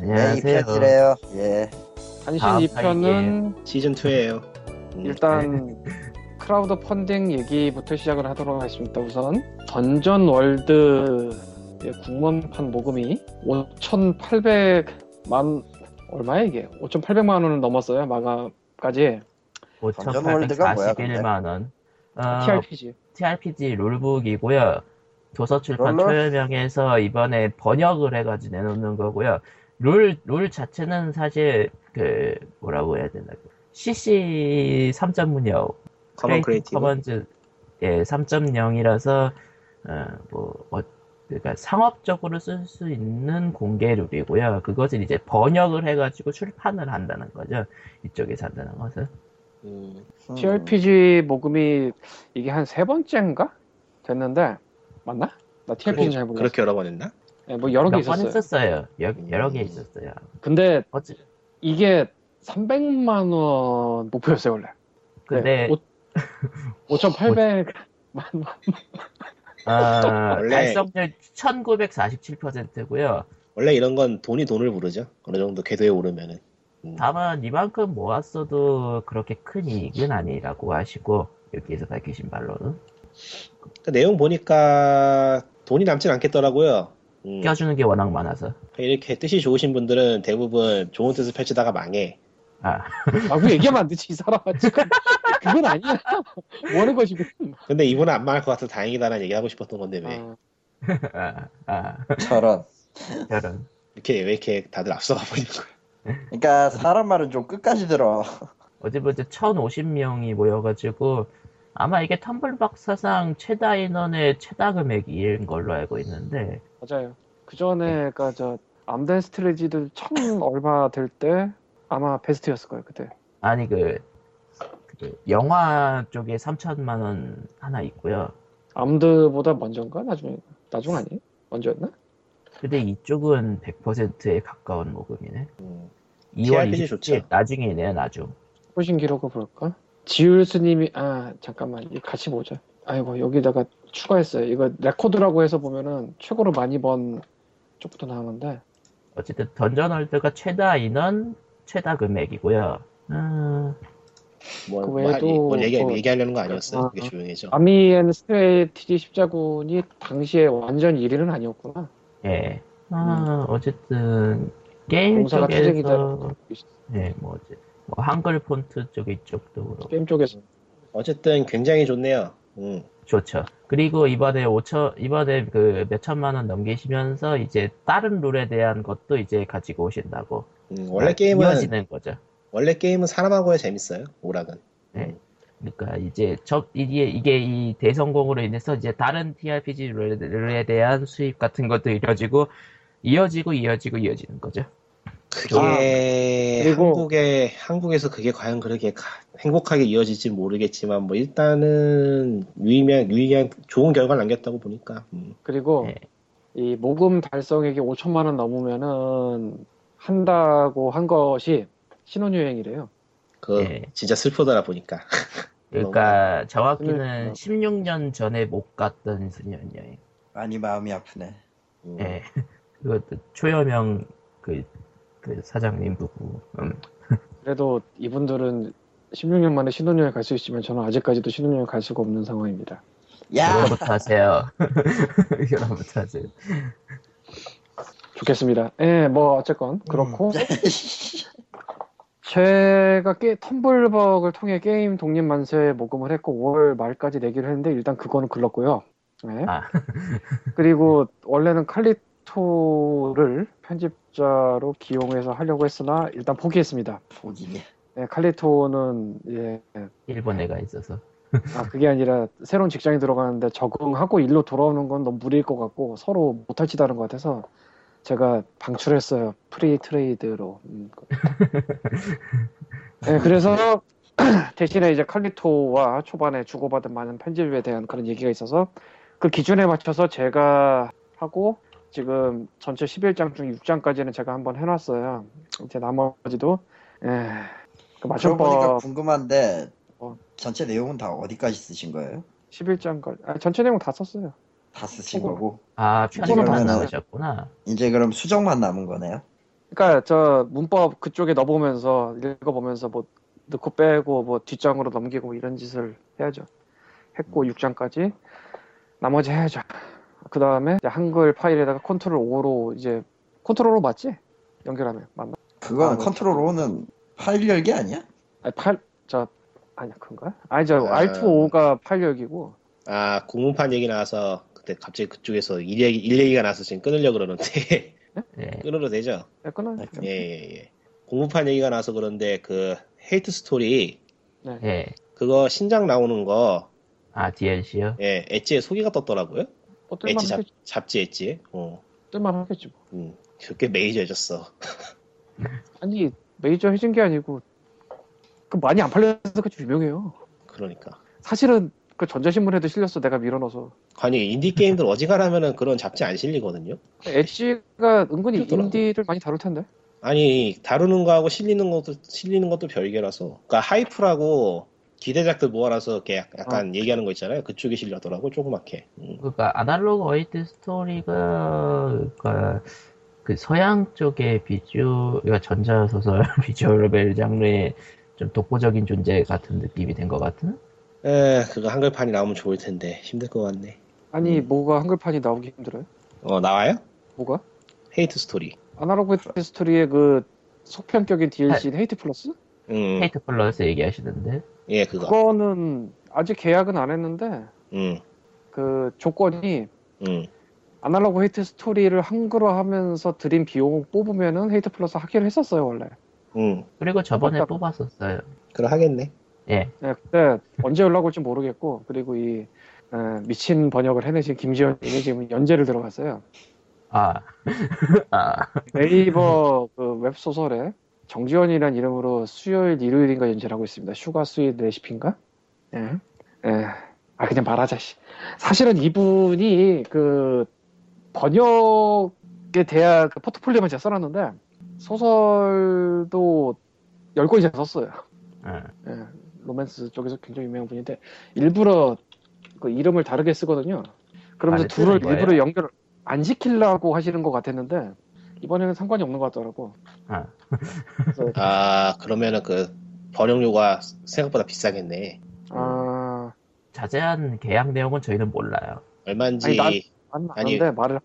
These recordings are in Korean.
네, 안녕하세요. 이편이래요. 예. 단신 다음 2편은 시즌 2예요. 일단 크라우드 펀딩 얘기부터 시작을 하도록 하겠습니다. 우선 던전 월드의 국문판 모금이 5,800만 얼마야 이게? 5,800만 원을 넘었어요 마감까지 던전 월드가 뭐야, 근데? 5,841만 원. 어, TRPG. TRPG rulebook이고요. 도서출판 롤러? 초여명에서 이번에 번역을 해가지고 내놓는 거고요. 룰, 룰 자체는 사실 그 뭐라고 해야 되나 CC 3.0 common creative. Commons 예 3.0이라서 어 뭐 어, 그러니까 상업적으로 쓸 수 있는 공개 룰이고요. 그것을 이제 번역을 해가지고 출판을 한다는 거죠. 이쪽에서 한다는 것은. 음, 음. TRPG 모금이 이게 한 세 번째인가 됐는데 맞나? 나 TRPG 잘 몰라. 그렇게 여러 번 했나? 네, 뭐 여러 개 있었어요. 했었어요. 여, 여러 개 음. 있었어요. 근데 어찌 이게 300만 원 목표였어요 원래. 근데 5,800만 원. 아, 원래- 달성률 1947%고요. 원래 이런 건 돈이 돈을 부르죠. 어느 정도 궤도에 오르면은. 음. 다만 이만큼 모았어도 그렇게 큰 이익은 아니라고 하시고 여기에서 밝히신 말로는 그 내용 보니까 돈이 남진 않겠더라고요. 음, 껴주는 게 워낙 많아서 이렇게 뜻이 좋으신 분들은 대부분 좋은 뜻을 펼치다가 망해. 아, 라고 얘기하면 안 되지 이 사람아 그건 아니야 뭐 하는 거지 지금 근데 이분은 안 망할 것 같아서 다행이다라는 얘기 하고 싶었던 건데 왜 아, 아, 아, 저런. 저런. 이렇게 왜 이렇게 다들 앞서가 버리는 거야? 그러니까 사람 말은 좀 끝까지 들어. 어제부터 1050명이 모여가지고 아마 이게 텀블벅 사상 최다 인원의 최다 금액인 걸로 알고 있는데 맞아요 그 전에 그저 암덴 스트레지들 천 얼마 될 때 아마 베스트였을 거예요 그때 아니 그, 그 영화 쪽에 3천만 원 하나 있고요. 암드보다 먼저인가 나중에 나중 아니에요? 먼저였나? 근데 이쪽은 100%에 가까운 모금이네. 음, 2월 TRPG 27일 좋죠. 나중이네요, 나중. 호신 기록을 볼까? 지율스님이 아 잠깐만 이거 같이 보자. 아이고 여기다가 추가했어요. 이거 레코드라고 해서 보면은 최고로 많이 번 쪽부터 나오는데 어쨌든 Dungeon World가 최다 인원, 최다 금액이고요. 음, 뭐, 그 뭐, 외에도 하- 뭐 얘기, 뭐- 얘기하려는 거 아니었어요? 아, 이게 조용해져. Army and Strategy 십자군이 당시에 완전 1위는 아니었구나. 예. 아, 어쨌든 게임. 쪽에서 예, 뭐 어째 뭐 한글 폰트 쪽 이쪽도 그렇고 게임 쪽에서 어쨌든 굉장히 좋네요. 음. 좋죠. 그리고 이번에 5천 이번에 그 몇천만 원 넘기시면서 이제 다른 룰에 대한 것도 이제 가지고 오신다고. 음, 원래 아, 게임은 이어지는 거죠. 원래 게임은 사람하고 해야 재밌어요. 오락은. 네. 그러니까 이제 저 이게 이게 이 대성공으로 인해서 이제 다른 TRPG 룰에 대한 수입 같은 것도 이어지고 이어지고 이어지고 이어지는 거죠. 그게 아, 그리고- 한국에 한국에서 그게 과연 그렇게 가- 행복하게 이어질지 모르겠지만 뭐 일단은 유의미한 유의미한 좋은 결과를 남겼다고 보니까 음. 그리고 네. 이 모금 달성액이 5천만 원 넘으면은 한다고 한 것이 신혼여행이래요. 그 예. 진짜 슬프더라 보니까 그러니까 정확히는 그러니까. 16년 전에 못 갔던 수년여행. 많이 마음이 아프네. 음. 예. 그것도 초여명 그, 그 사장님 부부. 음. 그래도 이분들은 16년 만에 신혼여행 갈 수 있지만 저는 아직까지도 신혼여행 갈 수가 없는 상황입니다. 야! 결혼부터 하세요. 결혼부터 하세요. 좋겠습니다. 예, 뭐 어쨌건 그렇고 음. 제가 게, 텀블벅을 통해 게임 독립 만세 모금을 했고 5월 말까지 내기로 했는데 일단 그거는 글렀고요. 네. 아. 그리고 원래는 칼리 토를 편집자로 기용해서 하려고 했으나 일단 포기했습니다. 포기. 네, 칼리토는 예, 일본 애가 있어서. 아 그게 아니라 새로운 직장에 들어가는데 적응하고 일로 돌아오는 건 너무 무리일 것 같고 서로 못할 짓 하는 것 같아서 제가 방출했어요 free trade로 음. 네, 그래서 대신에 이제 칼리토와 초반에 주고받은 많은 편집에 대한 그런 얘기가 있어서 그 기준에 맞춰서 제가 하고 지금 전체 11장 중 6장까지는 제가 한번 해놨어요 이제 나머지도 예, 그 그러고 보니까 맞춤법 궁금한데 어. 전체 내용은 다 어디까지 쓰신 거예요? 11장까지 아, 전체 내용 다 썼어요 다 쓰신 그거- 거고 아, 편집만 그러면은- 나오셨구나. 이제 그럼 수정만 남은 거네요. 그러니까 저 문법 그쪽에 넣어보면서 읽어보면서 뭐 넣고 빼고 뭐 뒷장으로 넘기고 이런 짓을 해야죠. 했고 6장까지 나머지 해야죠. 그 다음에 한글 파일에다가 컨트롤 5로 이제 컨트롤 5 맞지? 연결하면 맞나? 그거는 아, 뭐. 컨트롤 O는 파일 열기 아니야? 아니 팔저 아니 그런가? 아니 저 아. Alt 5가 파일 열기고 아 공문판 얘기 나와서 그때 갑자기 그쪽에서 일 얘기 일 얘기가 나서 지금 끊으려 그러는데 예. 끊어도 되죠? 네, 끊어. 네, 예, 예, 예. 공문판 얘기가 나서 그런데 그 헤이트 스토리 네. 예. 그거 신작 나오는 거 아, DLC요? 예, 엣지에 소개가 떴더라고요. 뭐 엣지 잡, 뜰만하겠지. 잡지 Edge에. 어. 뜰만 하겠지 뭐. 음. 그게 메이저해졌어. 아니 메이저 해진 게 아니고 그 많이 안 팔려서 그 유명해요. 그러니까. 사실은 그 전자신문에도 실렸어 내가 밀어넣어서. 아니 인디 게임들 어지간하면은 그런 잡지 안 실리거든요. 엣지가 은근히 그렇더라고. 인디를 많이 다룰 텐데. 아니 다루는 거하고 실리는 것도 실리는 것도 별개라서. 그러니까 hype라고 기대작들 모아놔서 이렇게 약- 약간 얘기하는 거 있잖아요. 그쪽에 실려더라고 조그맣게. 음. 그러니까 Analogue A Hate Story가 그러니까 그 서양 쪽의 비주 그러니까 전자 소설 비주얼 장르의 좀 독보적인 존재 같은 느낌이 된 것 같은? 에 그거 한글판이 나오면 좋을 텐데 힘들 것 같네. 아니 뭐가 한글판이 나오기 힘들어요? 어 나와요? 뭐가? Hate Story. Analogue Story의 그 속편격인 DLC는 Hate Plus? 음. Hate Plus 얘기하시는데 예 그거. 그거는 아직 계약은 안 했는데 음. 그 조건이 음. Analogue Hate Story를 한글화하면서 들인 비용 뽑으면은 Hate Plus 하기로 했었어요 원래. 음. 그리고 저번에 맞다. 뽑았었어요. 그럼 하겠네. 예. 네, 근데 언제 연락 올지 모르겠고 그리고 이 에, 미친 번역을 해내신 김지현님이 지금 연재를 들어갔어요. 아, 아, 네이버 그 웹 소설에 정지현이라는 이름으로 수요일, 일요일인가 연재를 하고 있습니다. Sugar Sweet Recipe인가? 예. 예. 아, 그냥 말하자, 씨. 사실은 이분이 그 번역에 대한 그 포트폴리오만 제가 써놨는데 소설도 10권 이상 썼어요. 아, 예. 로맨스 쪽에서 굉장히 유명한 분인데 일부러 그 이름을 다르게 쓰거든요. 그러면서 아, 둘을? 일부러 연결 안 시키려고 하시는 것 같았는데 이번에는 상관이 없는 것 같더라고. 아. 아 그러면은 그 번역료가 생각보다 비싸겠네. 아, 자세한 계약 내용은 저희는 몰라요. 얼마인지 아니, 안 아니. 아는데 말을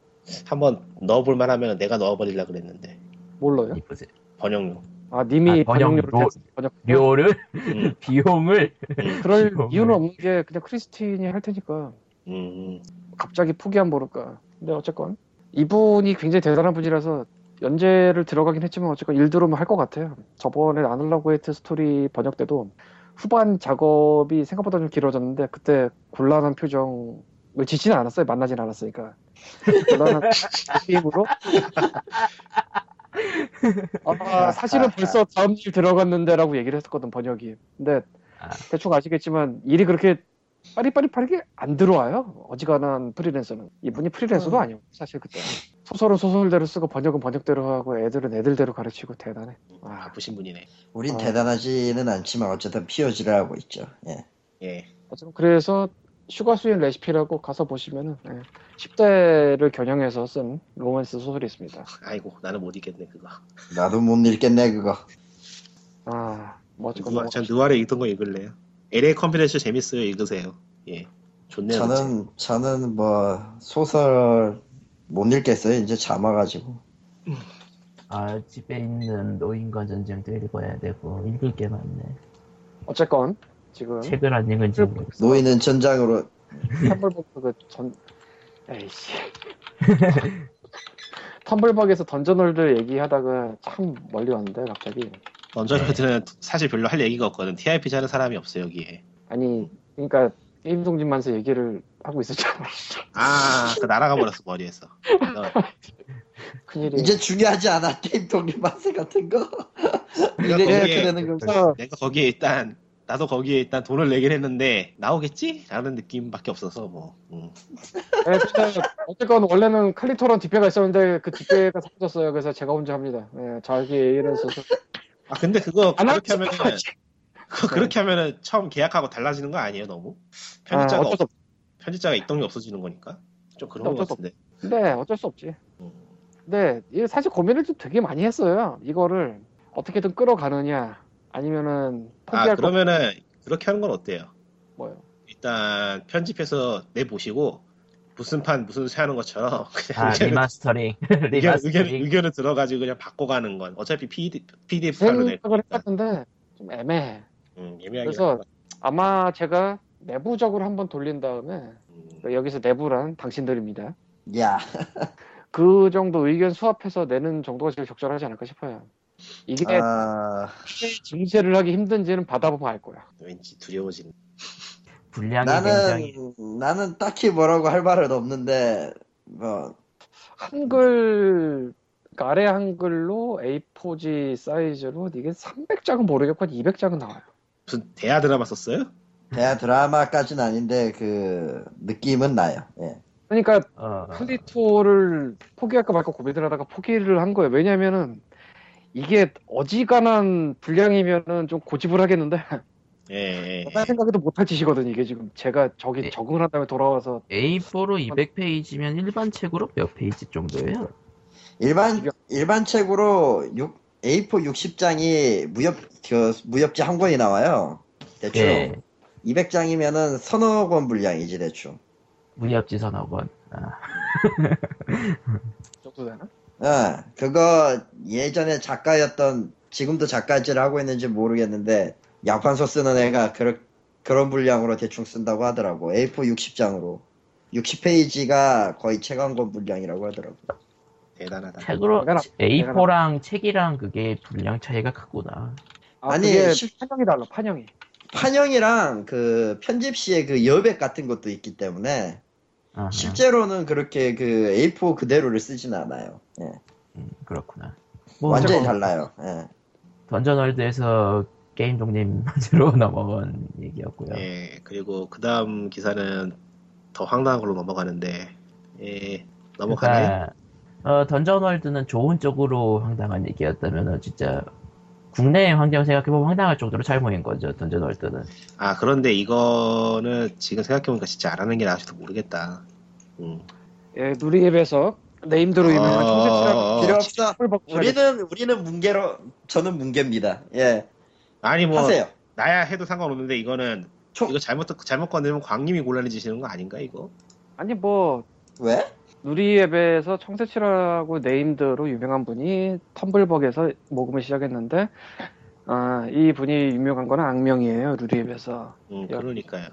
한번 넣어볼 만하면 내가 넣어버리려 그랬는데 몰라요. 이쁘지. 번역료. 아, 님이 아, 번역 번역료를 번역 료를 음, 비용을 그럴 비용을. 이유는 없는 게 그냥 크리스틴이 할 테니까 음, 갑자기 포기하면 모를까. 근데 어쨌건 이분이 굉장히 대단한 분이라서 연재를 들어가긴 했지만 어쨌건 일 들어오면 할것 같아요. 저번에 Analogue Hate Story 번역 때도 후반 작업이 생각보다 좀 길어졌는데 그때 곤란한 표정을 짓지는 않았어요. 만나진 않았으니까. 곤란한 느낌으로. 아, 사실은 벌써 다음 일 들어갔는데라고 얘기를 했었거든 번역이. 근데 아. 대충 아시겠지만 일이 그렇게 빠리빠리빠리 게 안 들어와요. 어지간한 프리랜서는. 이분이 프리랜서도 음. 아니고 사실 그때. 소설은 소설대로 쓰고 번역은 번역대로 하고 애들은 애들대로 가르치고 대단해. 아, 바쁘신 분이네. 우린 아. 대단하지는 않지만 어쨌든 POG를 하고 있죠. 예. 예. 어쨌든 그래서 Sugar Sweet Recipe라고 가서 보시면은 예, 10대를 겨냥해서 쓴 로맨스 소설이 있습니다. 아이고 나는 못 읽겠네 그거. 나도 못 읽겠네 그거. 아, 뭐 어쨌건 누아, 전 누아래 읽던 거 읽을래요. LA 컴피덴셜 재밌어요 읽으세요. 예. 좋네요. 진짜. 저는 저는 뭐 소설 못 읽겠어요. 이제 잠아가지고. 아, 집에 있는 노인과 전쟁도 읽어야 되고 읽을 게 많네. 어쨌건 지금 책을 안 읽은 지. 노인은 전장으로 텀블벅 그전 에이씨 텀블벅에서 던전월드 얘기하다가 참 멀리 왔는데 갑자기 던전월드는 사실 별로 할 얘기가 없거든. TRPG 하는 사람이 없어 여기에. 아니 그러니까 게임 동진만서 얘기를 하고 있었잖아 아, 그 날아가 버렸어 머리에서. 어, 큰일이 이제 중요하지 않아 게임 맛세 같은 거. 내가 거기에 이렇게 되는 거. 어, 내가 거기에 일단 나도 거기에 일단 돈을 내긴 했는데 나오겠지? 라는 느낌밖에 없어서 뭐. 음. 네, 어쨌건 원래는 칼리토랑 뒷배가 있었는데 그 뒷배가 사라졌어요 그래서 제가 혼자 합니다 네, 자기 이래서 아 근데 그거 안 그렇게 하면 하면은 그거 그렇게 하면은 처음 계약하고 달라지는 거 아니에요 너무? 편집자가 아, 없, 편집자가 있던 게 없어지는 거니까 좀 그런 거 같은데. 근데 어쩔 수 없지 음. 이게 사실 고민을 좀 되게 많이 했어요. 이거를 어떻게든 끌어가느냐 아니면은 아 포기할 거 그러면은 그렇게 하는 건 어때요? 뭐요? 일단 편집해서 내 보시고 무슨 판 무슨 새 하는 것처럼 그냥 아 의견을, 리마스터링 의견, 의견, 의견을 들어가지고 그냥 바꿔가는 건 어차피 PD, PDF 판으로 생각을 거니까 해봤는데 좀 애매해. 음, 애매하게 그래서. 아마 제가 내부적으로 한번 돌린 다음에 음, 여기서 내부란 당신들입니다. 야, 그 정도 의견 수합해서 내는 정도가 제일 적절하지 않을까 싶어요. 이게 아, 증세를 하기 힘든지는 받아보면 알 거야. 왠지 두려워지는 분량이 나는 굉장히 나는 딱히 뭐라고 할 말은 없는데 뭐 한글 아래 한글로 A4지 사이즈로 이게 300장은 모르겠고 한 200장은 나와요. 무슨 대하 드라마 썼어요? 대하 드라마까지는 아닌데 그 느낌은 나요. 예. 그러니까 어, 클리토를 포기할까 말까 고민을 하다가 포기를 한 거예요. 왜냐면은 이게 어지간한 분량이면은 좀 고집을 하겠는데 예, 예, 딴 생각해도 못할 짓이거든 이게 지금 제가 저기 예. 적응을 한 다음에 돌아와서 A4로 200페이지면 일반 책으로 몇 페이지 정도예요? 일반 일반 책으로 6, A4 60장이 무협 그 무협지 한 권이 나와요. 대충 예. 200장이면은 서너 권 분량이지 대충. 무협지 선어권. 아, 이 정도 되나? 어, 그거 예전에 작가였던 지금도 작가질을 하고 있는지 모르겠는데 양판소 쓰는 애가 그런 그런 분량으로 대충 쓴다고 하더라고. A4 60장으로 60페이지가 거의 책한권 분량이라고 하더라고. 대단하다. 책으로 나- A4랑 책이랑 그게 분량 차이가 크구나. 아, 실- 판형이 달라 판형이. 판형이랑 그 편집 시에 그 여백 같은 것도 있기 때문에 아하, 실제로는 그렇게 그 A4 그대로를 쓰진 않아요. 예. 음, 그렇구나. 뭐 완전히 달라요. 예. 던전월드에서 게임 독립으로 넘어온 얘기였고요. 예, 그리고 그 다음 기사는 더 황당한 걸로 넘어가는데, 예, 넘어가네요. 그러니까 어, 던전월드는 좋은 쪽으로 황당한 얘기였다면 진짜 국내 환경 생각해보면 황당할 정도로 잘 모인 거죠 던전월드는. 아, 그런데 이거는 지금 생각해보니까 진짜 안 하는 게 나을지도 모르겠다. 음. 예, 누리앱에서 네임드로 유명한 어, 청새치라고 어, 필요. 꿀벅 우리는 우리는 뭉개로 저는 뭉개입니다. 예. 아니, 뭐, 하세요. 나야 해도 상관없는데, 이거는, 총- 이거 잘못, 잘못 건드리면 광님이 곤란해지시는 거 아닌가, 이거? 아니 뭐 왜? 누리 앱에서 청새치라고 네임드로 유명한 분이 텀블벅에서 모금을 시작했는데 아, 이 분이 유명한 거는 악명이에요 누리 앱에서 음, 야. 그러니까요.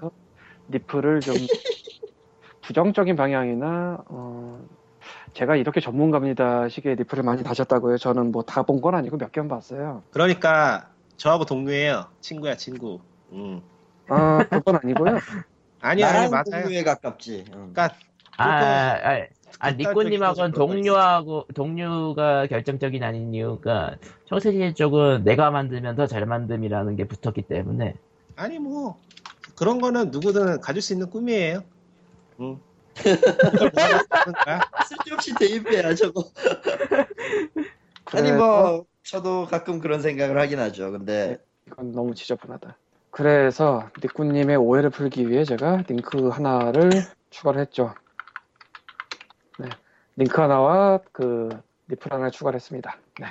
니플을 좀 부정적인 방향이나 어, 제가 이렇게 전문가입니다 식의 니플을 많이 다셨다고요 저는 뭐 다 본 건 아니고 몇 개만 봤어요 그러니까, 저하고 동료예요. 친구야, 친구. 음. 아 그건 아니고요 아니, 아니, 나랑 맞아요. 동료에 가깝지. 응. 그러니까, 아, 아, 아, 아 니꼬님하고는 동료하고 동료가 결정적인 아닌 이유가 청세지 쪽은 내가 만들면 더 잘 만듦이라는 게 붙었기 때문에 아니, 뭐, 그런 거는 누구든 가질 수 있는 꿈이에요. 음. 그러니까 쓸데없이 대입해야 저거. 아니 그래서 뭐 저도 가끔 그런 생각을 하긴 하죠. 근데 이건 너무 지저분하다 그래서 니꾸님의 오해를 풀기 위해 제가 링크 하나를 추가를 했죠 네 링크 하나와 그 니플 하나를 추가를 했습니다 네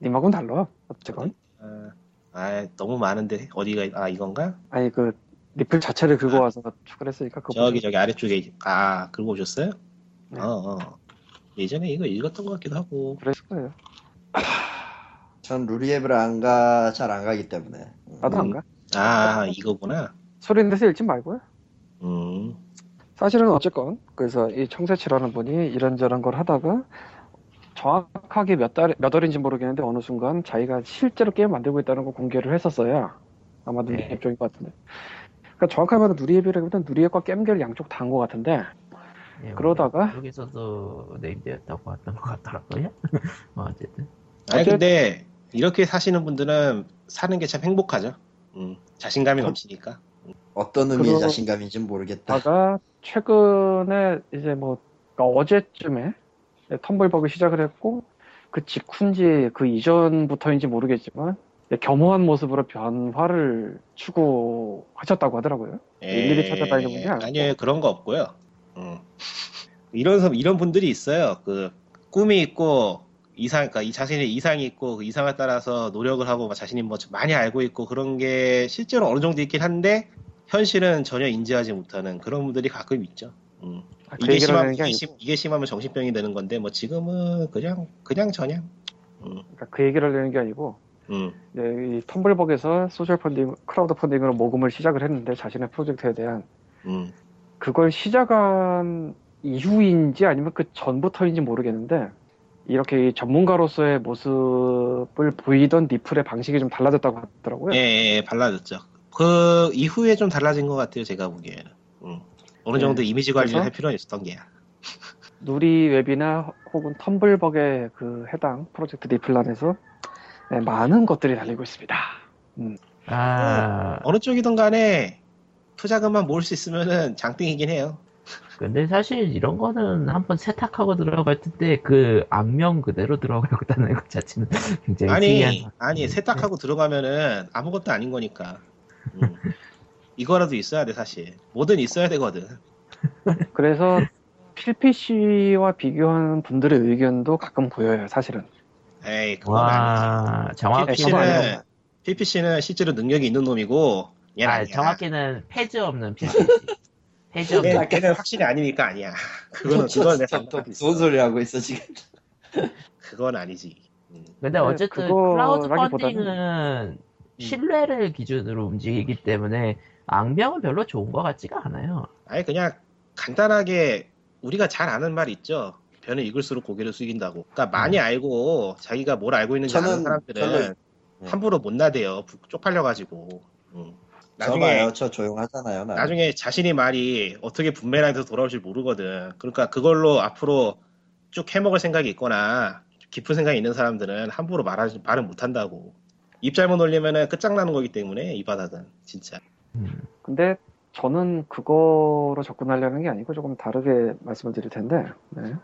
님하고는 달라 어쨌건 아, 아, 너무 많은데 어디가 아 이건가? 아니 그 리플 자체를 긁어 와서 추가를 했으니까 그거 저기 저기 아래쪽에 아 긁어 오셨어요? 네. 어, 어. 예전에 이거 읽었던 것 같기도 하고 그랬을 거예요 전 루리앱을 안 가, 잘 안 가기 때문에. 응. 나도 음. 안 가. 아 이거구나. 소리는 데서 읽지 말고요. 음 사실은 어쨌건 그래서 이 청새치라는 분이 이런저런 걸 하다가 정확하게 몇 달, 몇 월인지 모르겠는데 어느 순간 자기가 실제로 게임 만들고 있다는 거 공개를 했었어요. 아마 누리앱 네. 쪽인 것 같은데. 그러니까 정확하게 말하면 누리앱이라기보다는 누리앱과 게임계를 양쪽 다 한 것 같은데 예, 그러다가? 여기서도 네임드였다고 했던 것 같더라고요. 뭐 어쨌든 아니 어째- 근데 이렇게 사시는 분들은 사는 게 참 행복하죠. 음 자신감이 그- 넘치니까. 어떤 의미의 자신감인지는 모르겠다. 다가 최근에 이제 뭐 그러니까 어제쯤에 텀블벅을 시작을 했고 그 직후인지 그 이전부터인지 모르겠지만 겸허한 모습으로 변화를 추구하셨다고 하더라고요. 일일이 찾아다니는 분이 아니고. 아니요 그런 거 없고요. 음. 이런 사- 이런 분들이 있어요. 그 꿈이 있고 이상, 그러니까 이 자신의 이상이 있고 그 이상에 따라서 노력을 하고 막 자신이 뭐 많이 알고 있고 그런 게 실제로 어느 정도 있긴 한데 현실은 전혀 인지하지 못하는 그런 분들이 가끔 있죠. 음. 아, 그 이게, 심하, 이게, 심, 이게 심하면 정신병이 되는 건데 뭐 지금은 그냥 그냥 저냥. 음, 그러니까 그 얘기를 하려는 게 아니고 음, 네, 이 텀블벅에서 소셜 펀딩, 크라우드 펀딩으로 모금을 시작을 했는데 자신의 프로젝트에 대한 음. 그걸 시작한 이후인지 아니면 그 전부터인지 모르겠는데 이렇게 이 전문가로서의 모습을 보이던 니플의 방식이 좀 달라졌다고 하더라고요. 예, 예, 예, 달라졌죠. 그 이후에 좀 달라진 것 같아요, 제가 보기에는. 음. 어느 네. 정도 이미지 관리를? 할 필요는 있었던 게야. 누리 웹이나 혹은 텀블벅의 그 해당 프로젝트 니플란에서 네, 많은 것들이 달리고 있습니다. 아, 어느 쪽이든 간에 투자금만 모을 수 있으면은 장땡이긴 해요. 근데 사실 이런 거는 한번 세탁하고 들어갈 텐데 그 악명 그대로 들어가겠다는 것 자체는 굉장히 아니. 아니, 세탁하고 들어가면은 아무것도 아닌 거니까. 음. 이거라도 있어야 돼, 사실. 뭐든 있어야 되거든. 그래서 PPC와 비교하는 분들의 의견도 가끔 보여요, 사실은. 에이, 그건 아니지. 와, 정확히는 PPC는 PPC는, 실제로 능력이 있는 놈이고, 얘는 아. 정확히는 폐지 없는 PPC. 없는. 얘, 걔는 확실히 아니니까 아니야. 그거는, 그건 내 진짜 생각 또안 무슨 소리 하고 있어 지금 그건 아니지. 음. 근데 네, 어쨌든 클라우드 펀딩은 신뢰를 기준으로 움직이기 때문에 악명은 별로 좋은 것 같지가 않아요. 아니, 그냥 간단하게 우리가 잘 아는 말 있죠. 변을 익을수록 고개를 숙인다고. 그러니까 많이 알고 자기가 뭘 알고 있는지 아는 저는 사람들은 별로- 네. 함부로 못 나대요. 부- 쪽팔려가지고. 음. 나중에 저봐요 저 조용하잖아요 나 나중에 자신이 말이 어떻게 분배랑에서 돌아올지 모르거든. 그러니까 그걸로 앞으로 쭉 해먹을 생각이 있거나 깊은 생각이 있는 사람들은 함부로 말하지 말을 못한다고. 입 잘못 올리면은 끝장나는 거기 때문에 이 바닥은 진짜. 음. 근데 저는 그거로 접근하려는 게 아니고 조금 다르게 말씀을 드릴 텐데, 네.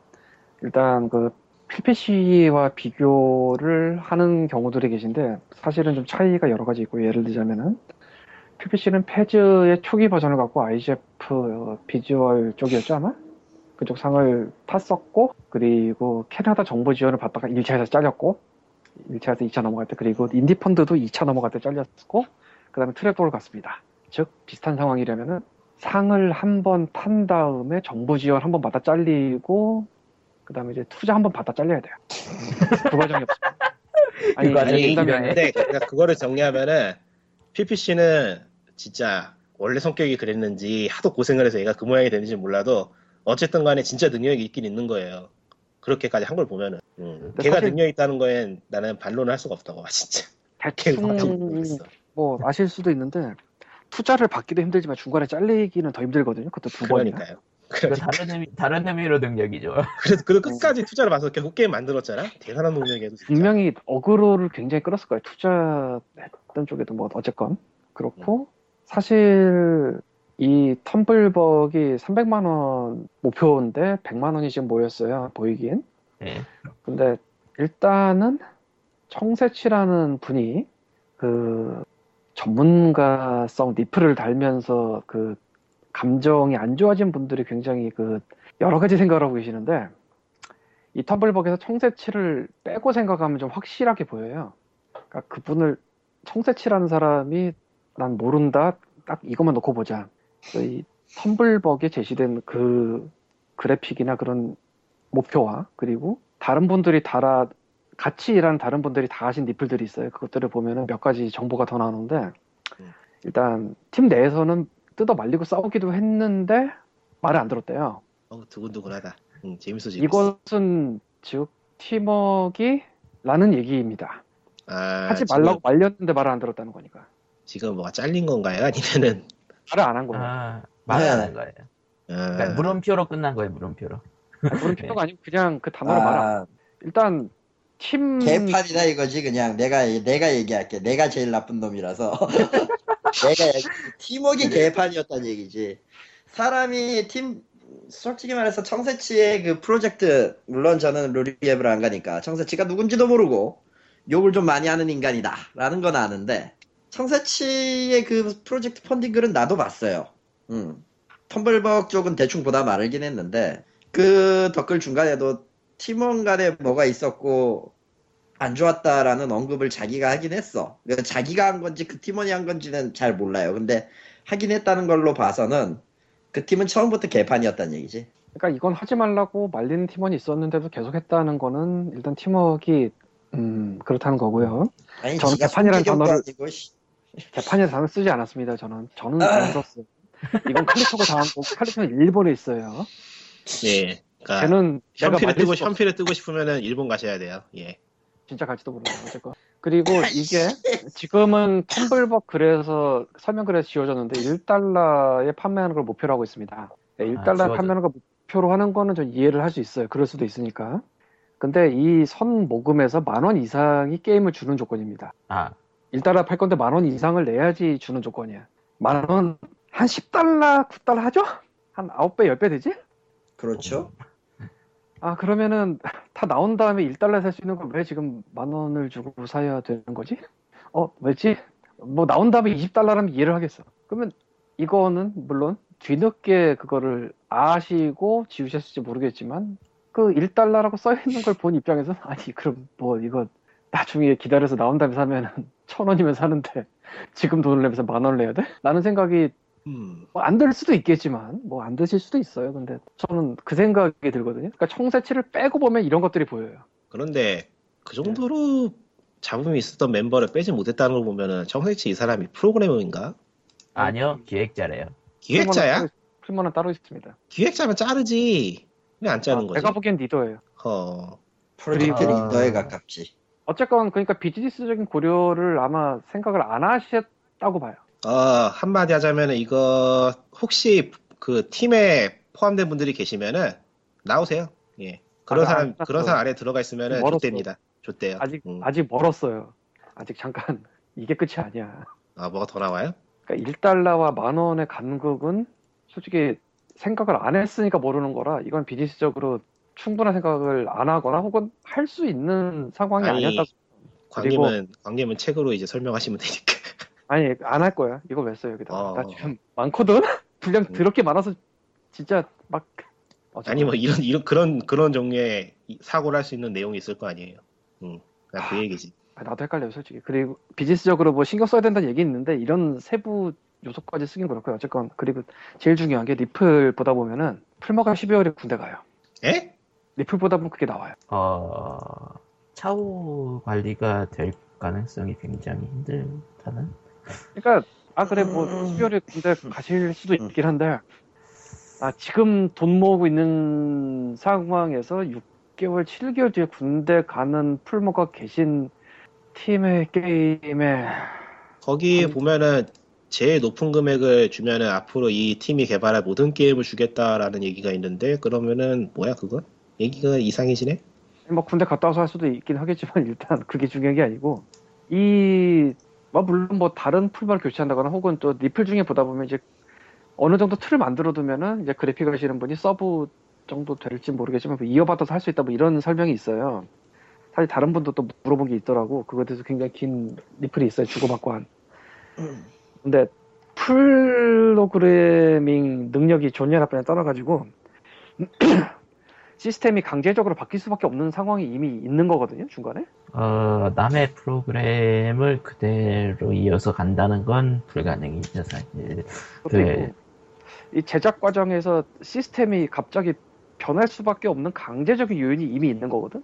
일단 그 PPC와 비교를 하는 경우들이 계신데, 사실은 좀 차이가 여러 가지 있고, 예를 들자면은, PPC는 패즈의 초기 버전을 갖고 IGF 비주얼 쪽이었죠, 아마? 그쪽 상을 탔었고, 그리고 캐나다 정부 지원을 받다가 1차에서 잘렸고, 1차에서 2차 넘어갈 때, 그리고 인디펀드도 2차 넘어갈 때 잘렸고, 그 다음에 트랩도를 갔습니다. 즉 비슷한 상황이라면은 상을 한 번 탄 다음에 정부 지원 한 번 받아 잘리고 그 다음에 이제 투자 한 번 받아 잘려야 돼요. 그 과정이 없어요. 아니, 그 과정이 아니, 근데 그러니까 그거를 정리하면은 PPC는 진짜 원래 성격이 그랬는지 하도 고생을 해서 얘가 그 모양이 되는지 몰라도 어쨌든 간에 진짜 능력이 있긴 있는 거예요. 그렇게까지 한 걸 보면은 음. 걔가 사실- 능력 있다는 거엔 나는 반론을 할 수가 없다고 봐 진짜. 대충. 뭐 아실 수도 있는데 투자를 받기도 힘들지만 중간에 잘리기는 더 힘들거든요. 그것도 두. 그 그러니까 다른 의미, 다른 의미로 능력이죠. 그래서 그래도 끝까지 투자를 봐서 결국 게임 만들었잖아. 대단한 능력이에도 진짜. 분명히 어그로를 굉장히 끌었을 거예요. 투자했던 쪽에도 뭐 어쨌건 그렇고 사실 이 텀블벅이 300만 원 목표인데 100만 원이 지금 모였어요. 보이기엔. 예. 근데 일단은 청새치라는 분이 그 전문가성 리플을 달면서 그 감정이 안 좋아진 분들이 굉장히 그 여러 가지 생각을 하고 계시는데 이 텀블벅에서 청새치를 빼고 생각하면 좀 확실하게 보여요. 그러니까 그분을 청새치라는 사람이 난 모른다. 딱 이것만 놓고 보자. 그이 텀블벅에 제시된 그 그래픽이나 그런 목표와 그리고 다른 분들이 달아 같이 일하는 다른 분들이 다 하신 리플들이 있어요. 그것들을 보면은 몇 가지 정보가 더 나오는데 음. 일단 팀 내에서는 뜯어 말리고 싸우기도 했는데 말을 안 들었대요. 어, 두근두근하다. 응, 재밌어 재밌어. 이것은 즉 팀워크이 라는 얘기입니다. 아, 하지 말라고 말렸는데 말을 안 들었다는 거니까. 지금 뭐가 잘린 건가요? 아니면은 말을 안 한 거예요. 아, 말하는 거예요. 아, 그러니까 물음표로 끝난 거예요, 물음표로. 그런 필요가 아니고 그냥 그 단어를 말 안. 아, 일단 팀 개판이다 이거지 그냥 내가 내가 얘기할게 내가 제일 나쁜 놈이라서 내가 팀워크 개판이었다는 얘기지 사람이 팀 솔직히 말해서 청새치의 그 프로젝트 물론 저는 루리앱을 안 가니까 청새치가 누군지도 모르고 욕을 좀 많이 하는 인간이다 라는 건 아는데 청새치의 그 프로젝트 펀딩 글은 나도 봤어요 음. 텀블벅 쪽은 대충 보다 말긴 했는데 그 댓글 중간에도 팀원 간에 뭐가 있었고 안 좋았다라는 언급을 자기가 하긴 했어. 그러니까 자기가 한 건지 그 팀원이 한 건지는 잘 몰라요. 근데 하긴 했다는 걸로 봐서는 그 팀은 처음부터 개판이었다는 얘기지. 그러니까 이건 하지 말라고 말리는 팀원이 있었는데도 계속 했다는 거는 일단 팀워크가 음 그렇다는 거고요. 아니 저는 개판이라는 단어를- 씨. 개판이라는 단어 쓰지 않았습니다. 저는 저는 안 썼어요. 이건 칼리토가 당한 거고 칼리토는 일본에 있어요. 예. 그러니까 현피를 말릴 뜨고. 현피를 뜨고 싶으면은 일본 가셔야 돼요. 예. 진짜 갈지도 몰라요. 어쨌건. 그리고 이게 지금은 텀블벅 글에서 설명 글에서 지워졌는데 1달러에 판매하는 걸 목표로 하고 있습니다. 네, 1달러에 지워져. 판매하는 걸 목표로 하는 거는 좀 이해를 할 수 있어요. 그럴 수도 있으니까. 근데 이 선 모금에서 만 원 이상이 게임을 주는 조건입니다. 아, 1달러 팔 건데 만 원 이상을 내야지 주는 조건이야. 만 원, 한 10달러, 9달러 하죠? 한 9배, 10배 되지? 그렇죠. 아, 그러면은 다 나온 다음에 1달러 살 수 있는 걸 왜 지금 만 원을 주고 사야 되는 거지? 어, 왜지? 뭐 나온 다음에 20달러라면 이해를 하겠어. 그러면 이거는 물론 뒤늦게 그거를 아시고 지우셨을지 모르겠지만 그 1달러라고 써 있는 걸 본 입장에서 아니 그럼 뭐 이거 나중에 기다려서 나온 다음에 사면은 천 원이면 사는데 지금 돈을 내면서 만 원을 내야 돼? 라는 생각이 음. 뭐 안 될 수도 있겠지만 뭐안 드실 수도 있어요. 근데 저는 그 생각이 들거든요. 그러니까 청새치를 빼고 보면 이런 것들이 보여요. 그런데 그 정도로 잡음이 있었던 멤버를 빼지 못했다는 걸 보면은 정세치 이 사람이 프로그래머인가? 아니요, 기획자래요. 기획자야? 필모는 따로 있습니다. 기획자면 자르지. 왜안 자른 아, 거지? 내가 보기엔 리더예요. 허. 프로젝트 그리고- 리더에 가깝지. 어쨌건 그러니까 비즈니스적인 고려를 아마 생각을 안 하셨다고 봐요. 어, 한마디 하자면은 이거 혹시 그 팀에 포함된 분들이 계시면은 나오세요. 예. 그런 아, 사람 알았어. 그런 사람 안에 들어가 있으면은. 좋대입니다. 좋대요. 아직 음. 아직 멀었어요. 아직 잠깐 이게 끝이 아니야. 아, 뭐가 더 나와요? 그러니까 1달러와 만 원의 간극은 솔직히 생각을 안 했으니까 모르는 거라 이건 비즈니스적으로 충분한 생각을 안 하거나 혹은 할 수 있는 상황이 아니, 아니었다. 광님은 광님은 책으로 이제 설명하시면 되니까. 아니 안 할 거야. 이거 왜 써 여기다. 어. 나 지금 많거든. 분량 음. 더럽게 많아서 진짜 막 어쩌나. 아니 뭐 이런 이런 그런 그런 종류의 이- 사고를 할 수 있는 내용이 있을 거 아니에요. 음. 그냥 그 아. 얘기지. 아, 나도 헷갈려요 솔직히. 그리고 비즈니스적으로 뭐 신경 써야 된다는 얘기 있는데 이런 세부 요소까지 쓰긴 그렇고요. 어쨌건 그리고 제일 중요한 게 리플 보다 보면은 풀머가 12월에 군대 가요. 에? 리플 보다 보면 그게 나와요. 어, 차후 관리가 될 가능성이 굉장히 힘들다는? 그러니까 아 그래 뭐 음. 12월에 군대 가실 수도 있긴 한데 아 지금 돈 모으고 있는 상황에서 6개월 7개월 뒤에 군대 가는 풀머가 계신 팀의 게임에 거기 음. 보면은 제일 높은 금액을 주면은 앞으로 이 팀이 개발할 모든 게임을 주겠다라는 얘기가 있는데 그러면은 뭐야 그거? 얘기가 이상해지네? 뭐 군대 갔다 와서 할 수도 있긴 하겠지만 일단 그게 중요한 게 아니고 이 뭐 물론 뭐 다른 플머를 교체한다거나 혹은 또 리플 중에 보다 보면 이제 어느 정도 틀을 만들어 두면은 이제 그래픽 하시는 분이 서브 정도 될지 모르겠지만 뭐 이어받아서 할 수 있다 뭐 이런 설명이 있어요. 사실 다른 분도 또 물어본 게 있더라고. 그거에 대해서 굉장히 긴 리플이 있어요. 주고받고 한. 근데 프로그래밍 능력이 좋냐 나쁘냐 떠나가지고 시스템이 강제적으로 바뀔 수밖에 없는 상황이 이미 있는 거거든요 중간에? 어, 남의 프로그램을 그대로 이어서 간다는 건 불가능이죠, 사실. 네. 이 제작 과정에서 시스템이 갑자기 변할 수밖에 없는 강제적인 요인이 이미 있는 거거든?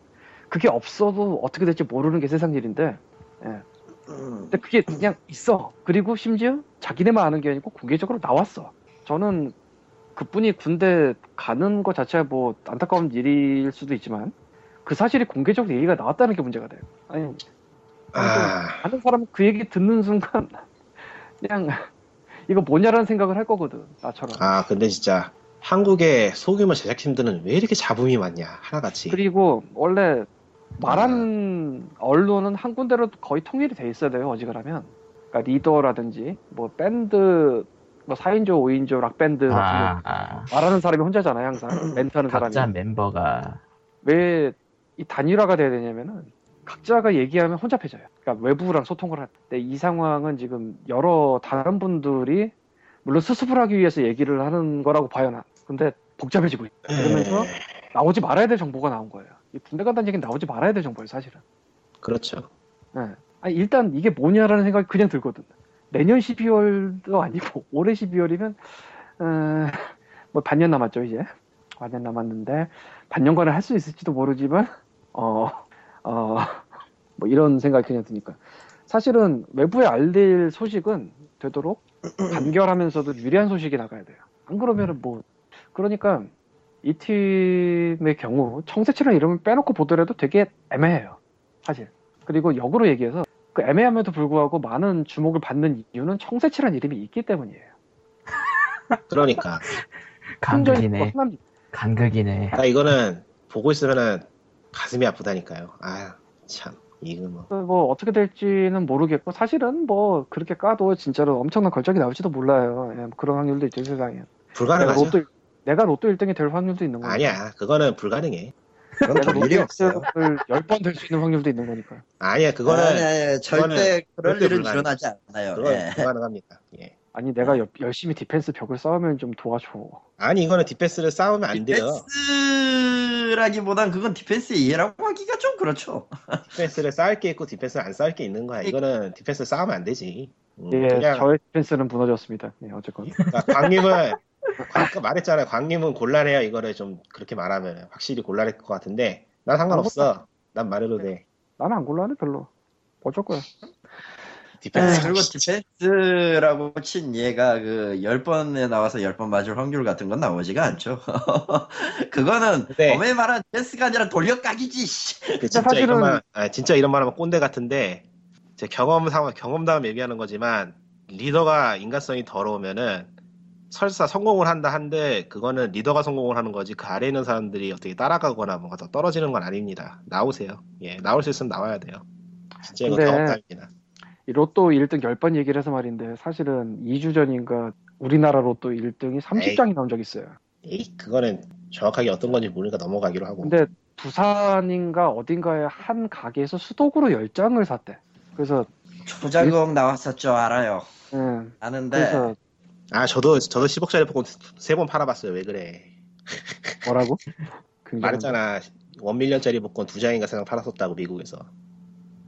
그게 없어도 어떻게 될지 모르는 게 세상 일인데. 음, 근데 그게 그냥 있어. 그리고 심지어 자기네만 아는 게 아니고 공개적으로 나왔어. 저는 그분이 군대 가는 것 자체가 뭐 안타까운 일일 수도 있지만 그 사실이 공개적으로 얘기가 나왔다는 게 문제가 돼요. 아니 아, 아는 사람은 그 얘기 듣는 순간 그냥 이거 뭐냐라는 생각을 할 거거든 나처럼. 아 근데 진짜 한국의 소규모 제작팀들은 왜 이렇게 잡음이 많냐 하나같이. 그리고 원래 말하는 언론은 한 군데로 거의 통일이 돼 있어야 돼요 어지간하면. 그러니까 리더라든지 뭐 밴드 뭐 4인조 5인조 락밴드 같은 아, 거 아. 말하는 사람이 혼자잖아요 항상 멘트하는 사람이 각자 멤버가, 왜 이 단일화가 돼야 되냐면은 각자가 얘기하면 혼잡해져요. 그러니까 외부랑 소통을 할 때 이 상황은 지금 여러 다른 분들이 물론 수습을 하기 위해서 얘기를 하는 거라고 봐요 나. 근데 복잡해지고 있다. 그러면서 나오지 말아야 될 정보가 나온 거예요. 이 군대 간다는 얘기는 나오지 말아야 될 정보예요, 사실은. 그렇죠. 예. 아니, 일단 이게 뭐냐라는 생각이 그냥 들거든. 내년 12월도 아니고 올해 12월이면 어, 뭐 반년 남았죠 이제 반년 남았는데 반년간을 할 수 있을지도 모르지만 어, 어, 뭐 이런 생각이 그냥 드니까 사실은 외부에 알릴 소식은 되도록 간결하면서도 유리한 소식이 나가야 돼요. 안 그러면은 뭐 그러니까 이 팀의 경우 청새치라는 이름을 빼놓고 보더라도 되게 애매해요. 사실. 그리고 역으로 얘기해서 그 애매함에도 불구하고 많은 주목을 받는 이유는 청새치라는 이름이 있기 때문이에요. 그러니까. 간극이네. 간극이네. 나 이거는 보고 있으면은 가슴이 아프다니까요. 아, 참. 이거 뭐. 뭐 어떻게 될지는 모르겠고 사실은 뭐 그렇게 까도 진짜로 엄청난 걸작이 나올지도 몰라요. 예, 뭐 그런 확률도 있죠 세상에. 내가 불가능하죠. 로또 내가 로또 1등이 될 확률도 있는 거고. 아니야. 그거는 불가능해. 그건 그럴 일이 없어요. 1등을 10번 될 수 있는 확률도 있는 거니까. 아니야. 그거는, 아니, 아니, 절대 그럴 일은 불가능. 일어나지 않아요. 그건 예. 불가능합니다. 예. 아니 내가 여- 열심히 디펜스 벽을 쌓으면 좀 도와줘. 아니, 이거는 디펜스를 쌓으면 안 돼요. 디펜스라기보단 그건 디펜스 이해라고 하기가 좀 그렇죠. 디펜스를 쌓을 게 있고 디펜스를 안 쌓을 게 있는 거야. 이거는 디펜스 쌓으면 안 되지. 음, 예, 그냥 저의 디펜스는 무너졌습니다. 예, 어쨌건. 그러니까 광님은 아까 말했잖아요. 광님은 곤란해요. 이거를 좀 그렇게 말하면 확실히 곤란할 것 같은데 난 상관없어. 난 말해도 돼. 나는 안 곤란해 별로. 어쩔 거야. 디펜스 그리고 디펜스라고 친 얘가 그 10번에 나와서 10번 맞을 확률 같은 건 나오지가 않죠. 그거는 네. 엄밀히 말하면 디펜스가 아니라 돌려까기지. 씨. 그 진짜 사실은- 이런 말, 아, 진짜 이런 말 하면 꼰대 같은데 제 경험 상황 경험담 얘기하는 거지만 리더가 인간성이 더러우면은 설사 성공을 한다 한데 그거는 리더가 성공을 하는 거지 그 아래 있는 사람들이 어떻게 따라가거나 뭔가 더 떨어지는 건 아닙니다. 나오세요. 예, 나올 수 있으면 나와야 돼요. 진짜 이거 근데- 경험담입니다. 이 로또 1등 10번 얘기를 해서 말인데 사실은 2주 전인가 우리나라 로또 1등이 30장이 나온 적 있어요. 에이, 그거는 정확하게 어떤 건지 모르니까 넘어가기로 하고. 근데 부산인가 어딘가에 한 가게에서 수독으로 10장을 샀대. 그래서 초자극 나왔었죠. 알아요. 예, 아는데 그래서 아, 저도 저도 10억짜리 복권 세번 팔아봤어요. 왜 그래? 뭐라고? 말했잖아. one million짜리 복권 두 장인가 세상 팔았었다고 미국에서.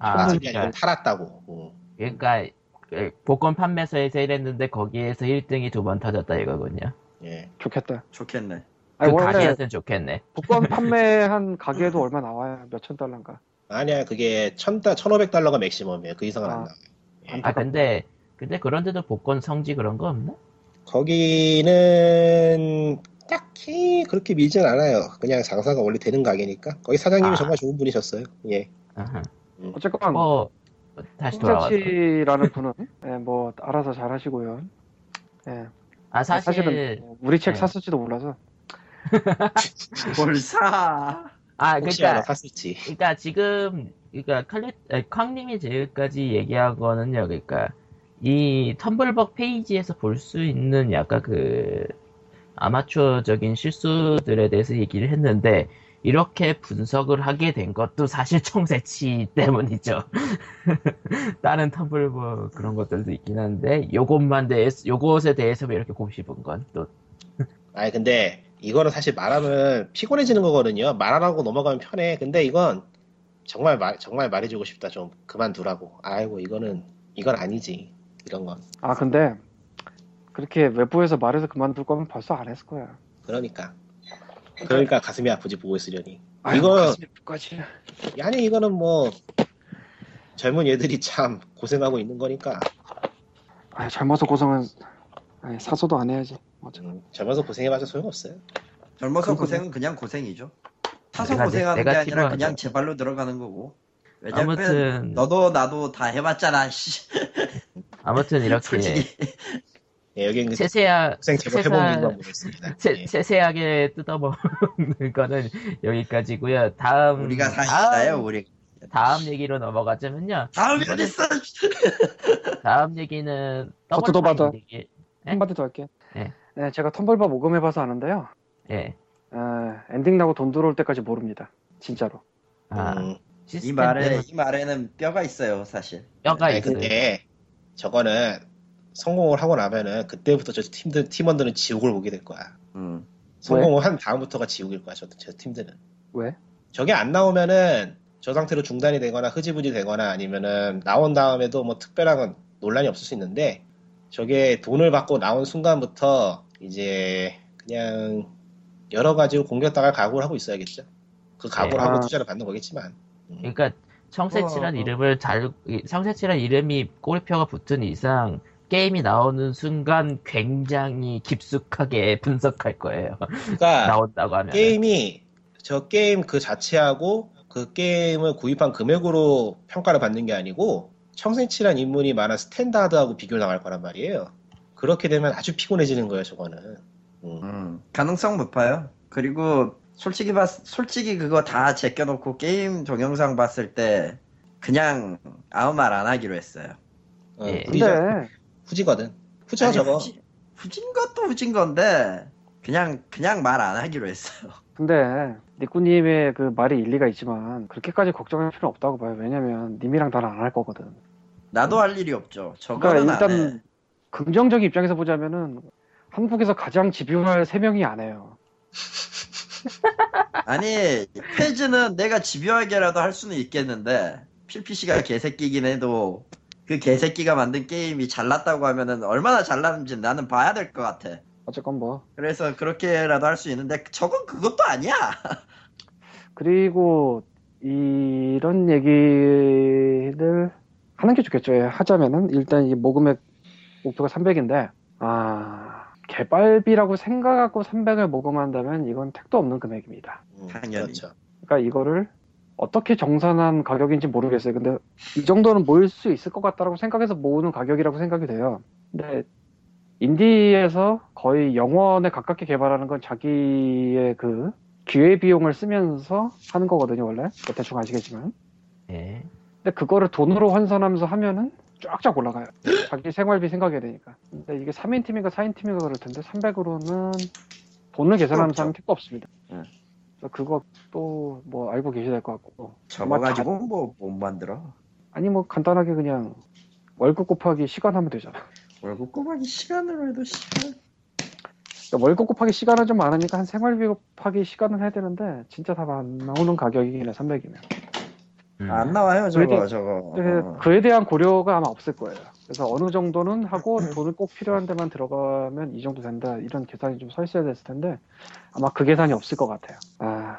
아, 아니고 그러니까, 팔았다고. 어. 그러니까 그 복권 판매소에서 일했는데 거기에서 1등이 두 번 터졌다 이거군요. 예. 좋겠다. 좋겠네. 아니, 그 가게였으면 좋겠네. 복권 판매한 가게도 얼마 나와요? 몇 천 달러인가? 아니야, 그게 천 달, 천오백 달러가 맥시멈이에요. 그 이상은 아. 안 나와요. 예. 아 근데 근데 그런데도 복권 성지 그런 거 없나? 거기는 딱히 그렇게 밀진 않아요. 그냥 장사가 원래 되는 가게니까. 거기 사장님이 아. 정말 좋은 분이셨어요. 예. 아하. 어쨌건 뭐 다시 돌아와서. 홍자치라는 분은 예, 뭐 알아서 잘 하시고요. 예. 아 사실 사실은 뭐 우리 책 네. 샀을지도 몰라서 뭘 사? 아 혹시 알아 그러니까 샀을지. 그러니까 지금 그러니까 칼리 에, 쾅님이 지금까지 얘기한 거는요. 그러니까 이 텀블벅 페이지에서 볼 수 있는 약간 그 아마추어적인 실수들에 대해서 얘기를 했는데 이렇게 분석을 하게 된 것도 사실 청새치 때문이죠. 다른 텀블벅 그런 것들도 있긴 한데 요것만 대해서 요것에 대해서 왜 이렇게 곱씹은 건 또 아니, 근데 이거는 사실 말하면 피곤해지는 거거든요. 말안 하고 넘어가면 편해. 근데 이건 정말 말, 정말 말해주고 싶다. 좀 그만두라고. 아이고, 이거는, 이건 아니지. 이런 건. 아 근데 그렇게 외부에서 말해서 그만둘 거면 벌써 안 했을 거야. 그러니까. 그러니까 가슴이 아프지 보고 있으려니. 아이고, 이거- 가슴이. 아니 이거는 뭐 젊은 얘들이 참 고생하고 있는 거니까 아 젊어서 고생은 아니, 사서도 안 해야지. 어째. 음, 젊어서 고생해봐야 소용없어요. 젊어서. 고생은 그냥 고생이죠. 타서 내가- 고생하는 게 내가 아니라 필요하죠. 그냥 제 발로 들어가는 거고. 왜냐면 아무튼 너도 나도 다 해봤잖아. 씨. 아무튼 이렇게 솔직히 예, 여기는 세세하 고생 제법 세상- 해본 인가 보겠습니다. 세, 예. 세세 하게 뜯어먹는 거는 여기까지고요. 다음 우리가 사시다요 다음, 우리. 다음 얘기로 넘어가자면요. 다음이 어딨어? 다음 얘기는 더 뜯어봐도. 더블 파인 얘기. 네? 한마디 더 할게. 네. 네, 제가 텀블바 모금해봐서 아는데요. 예. 아, 엔딩 나고 돈 들어올 때까지 모릅니다. 진짜로. 아, 음, 이 말에 때문에 이 말에는 뼈가 있어요 사실. 뼈가 아니, 있어요. 근데 저거는 성공을 하고 나면은 그때부터 저 팀들 팀원들은 지옥을 보게 될 거야. 음. 성공을 한 다음부터가 지옥일 거야. 저, 저 팀들은. 왜? 저게 안 나오면은 저 상태로 중단이 되거나 흐지부지 되거나 아니면은 나온 다음에도 뭐 특별한 논란이 없을 수 있는데 저게 돈을 받고 나온 순간부터 이제 그냥 여러 가지로 공격당할 각오를 하고 있어야겠죠. 그 각오를 네. 하고 아. 투자를 받는 거겠지만. 음. 그러니까 청새치란 어. 이름을 잘 이- 청새치란 이름이 꼬리표가 붙은 이상 게임이 나오는 순간 굉장히 깊숙하게 분석할 거예요. 그러니까 나온다고 하면 게임이 저 게임 그 자체하고 그 게임을 구입한 금액으로 평가를 받는 게 아니고 청생치란 인물이 많아 스탠다드하고 비교를 나갈 거란 말이에요. 그렇게 되면 아주 피곤해지는 거예요, 저거는. 음. 음, 가능성 높아요. 그리고 솔직히 봤, 솔직히 그거 다 제껴놓고 게임 동영상 봤을 때 그냥 아무 말 안 하기로 했어요. 어, 예. 후지죠. 근데 후지거든. 아니, 저거. 후지, 후진 것도 후진 건데 그냥 그냥 말 안 하기로 했어요. 근데 니꾸님의 그 말이 일리가 있지만 그렇게까지 걱정할 필요 없다고 봐요. 왜냐면 님이랑 나는 안할 거거든. 나도 할 일이 없죠. 그러니까 저거는 안 해. 일단 긍정적인 입장에서 보자면은 한국에서 가장 집요할 세 명이 안 해요. 아니 페이지는 내가 집요하게라도 할 수는 있겠는데 필피씨가 개새끼긴 해도 그 개새끼가 만든 게임이 잘났다고 하면은 얼마나 잘났는지 나는 봐야 될 것 같아. 어쨌건 뭐 그래서 그렇게라도 할 수 있는데 저건 그것도 아니야. 그리고 이런 얘기를 하는 게 좋겠죠. 예, 하자면은 일단 이 모금액 목표가 300인데 아 개발비라고 생각하고 300을 모금한다면 이건 택도 없는 금액입니다. 음, 당연히. 그렇죠. 그러니까 이거를 어떻게 정산한 가격인지 모르겠어요. 근데 이 정도는 모일 수 있을 것 같다라고 생각해서 모으는 가격이라고 생각이 돼요. 근데 인디에서 거의 영원에 가깝게 개발하는 건 자기의 그 기회 비용을 쓰면서 하는 거거든요, 원래. 뭐 대충 아시겠지만. 예. 근데 그거를 돈으로 환산하면서 하면은 쫙쫙 올라가요. 자기 생활비 생각해야 되니까. 근데 이게 3인 팀인가 4인 팀인가 그럴 텐데 300으로는 돈을 계산하면서 없죠. 하는 택도 없습니다. 예. 그래서 그거 또 뭐 알고 계셔야 될 것 같고. 저거 가지고 뭐 못 만들어. 아니 뭐 간단하게 그냥 월급 곱하기 시간 하면 되잖아. 월급 꼬박이 시간으로 해도 시간. 그러니까 월급 곱하기 시간은 좀 많으니까 한 생활비 곱하기 시간을 해야 되는데 진짜 다 안 나오는 가격이긴 해 300이면. 음. 안 나와요 저거 그래도- 저거. 그래서 어. 그에 대한 고려가 아마 없을 거예요. 그래서 어느 정도는 하고 돈을 꼭 필요한 데만 들어가면 이 정도 된다 이런 계산이 좀 서 있어야 됐을 텐데 아마 그 계산이 없을 것 같아요. 아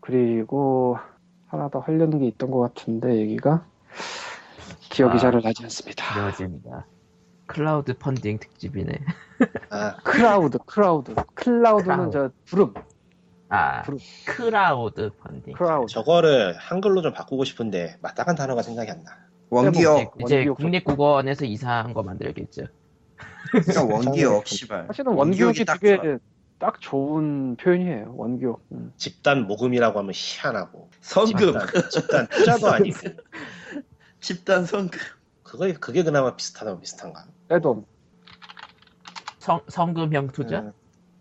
그리고 하나 더 하려는 게 있던 것 같은데 얘기가 기억이 아. 잘 나지 않습니다. 이어집니다. 클라우드 펀딩 특집이네. 아, 크라우드, 크라우드, 클라우드는 크라우드. 저 구름, 아, 그럼- 크라우드 펀딩. 크라우드. 저거를 한글로 좀 바꾸고 싶은데 마땅한 단어가 생각이 안 나. 원기옥 이제, 이제 국립국어원에서 이상한 거 만들겠죠. 그러니까 원기옥 씨발. 사실은 원기옥이 딱 되게. 딱 좋은 표현이에요. 원기옥. 음. 집단 모금이라고 하면 희한하고. 성금 집단, 집단 투자도 아니고. 집단 성금. 그거 그게 그나마 비슷하다 비슷한가. 떼돈. 성, 성금형 투자? 음,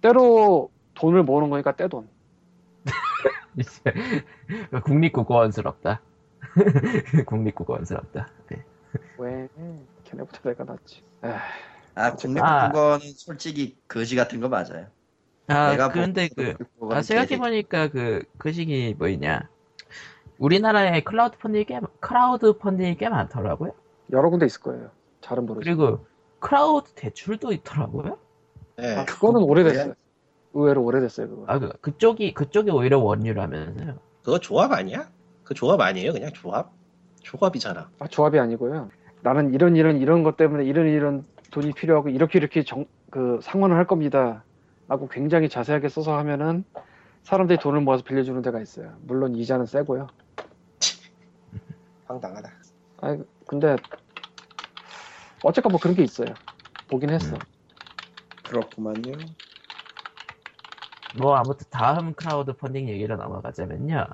때로 돈을 모으는 거니까 떼돈. 이제 국립국어원스럽다. 국립국어원스럽다. 네. 왜? 걔네부터 내가 낫지. 에휴, 아 국립국어는 솔직히 거지 같은 거 맞아요. 아, 내가 그런데 보기에도 그, 아, 생각해보니까 그, 그 시기 뭐였냐. 우리나라에 클라우드 펀딩이 꽤, 크라우드 펀딩이 꽤 많더라고요. 여러 군데 있을 거예요. 잘은 모르지. 그리고 크라우드 대출도 있더라고요. 네. 아, 그거는 오래됐어요. 의외로 오래됐어요, 그거. 아, 그, 그쪽이, 그쪽이 오히려 원류라면서요. 그거 조합 아니야? 그 조합 아니에요? 그냥 조합? 조합이잖아. 아, 조합이 아니고요. 나는 이런 이런 이런 것 때문에 이런 이런 돈이 필요하고 이렇게 이렇게 정, 그 상환을 할 겁니다. 라고 굉장히 자세하게 써서 하면은 사람들이 돈을 모아서 빌려주는 데가 있어요. 물론 이자는 세고요. 황당하다. 아 근데 어쨌건 뭐 그런 게 있어요. 보긴 했어. 음. 그렇구만요. 뭐, 아무튼 다음 크라우드 펀딩 얘기로 넘어가자면요.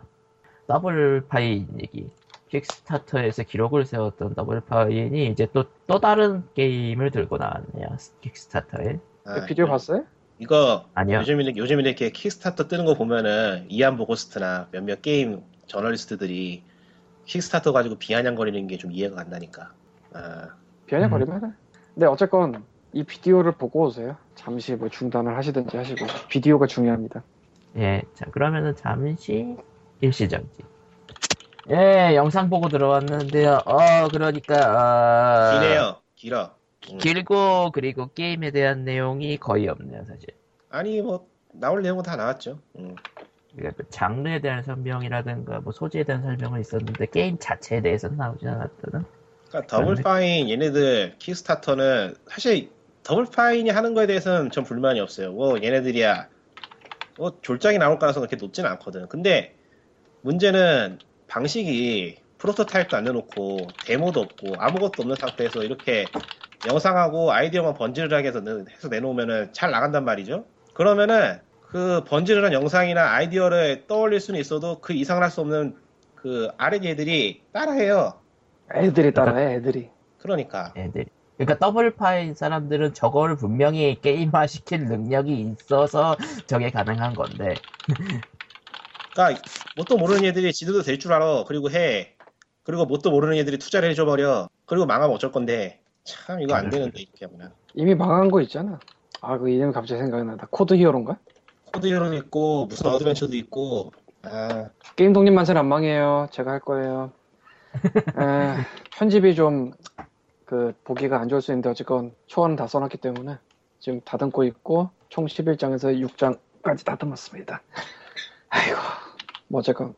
더블파인 얘기. 킥스타터에서 기록을 세웠던 더블파인이 이제 또, 또 다른 게임을 들고 나왔네요. 킥스타터에. 아, 비디오 봤어요? 이거 아니요. 요즘 이렇게 요즘 이렇게 킥스타터 뜨는 거 보면은 이안 보고스트나 몇몇 게임 저널리스트들이 킥스타터 가지고 비아냥거리는 게 좀 이해가 간다니까. 아, 비아냥거리면 해. 근데 어쨌건 이 비디오를 보고 오세요. 잠시 뭐 중단을 하시든지 하시고 비디오가 중요합니다. 예. 자, 그러면은 잠시 일시정지. 예, 영상 보고 들어왔는데요. 어, 그러니까, 어, 기네요. 길어. 음. 길고, 그리고 게임에 대한 내용이 거의 없네요, 사실. 아니 뭐 나올 내용은 다 나왔죠. 음. 그러니까 그 장르에 대한 설명이라든가, 뭐 소재에 대한 설명은 있었는데, 게임 자체에 대해서는 나오지 않았거든. 그러니까 더블 네. 파인 얘네들 킥스타터는 사실 더블 파인이 하는 거에 대해서는 전 불만이 없어요. 뭐 얘네들이야 뭐 졸작이 나올 가능성은 그렇게 높지는 않거든. 근데 문제는 방식이 프로토타입도 안 내놓고 데모도 없고 아무것도 없는 상태에서 이렇게 영상하고 아이디어만 번지르르하게 해서, 내- 해서 내놓으면은 잘 나간단 말이죠. 그러면은 그 번지르르한 영상이나 아이디어를 떠올릴 수는 있어도 그 이상을 할 수 없는 그 아래 애들이 따라해요. 애들이 따라해 애들이. 그러니까 애들이. 그러니까 Double Fine 사람들은 저거를 분명히 게임화 시킬 능력이 있어서 저게 가능한 건데, 그러니까 뭣도 모르는 애들이 지들도 될 줄 알아. 그리고 해. 그리고 뭣도 모르는 애들이 투자를 해줘버려. 그리고 망하면 어쩔 건데. 참 이거 안 되는데 이렇게 하면. 이미 망한 거 있잖아. 아 그 이름이 갑자기 생각이 나다. Code Hero인가? Code Hero도 있고 무슨 어드벤처도 있고. 아 게임 독립 만세는 안 망해요. 제가 할 거예요. 에, 편집이 좀 그 보기가 안 좋을 수 있는데 어쨌건 초안은 다 써놨기 때문에 지금 다듬고 있고 총 11장에서 6장까지 다듬었습니다. 아이고 뭐 어쨌건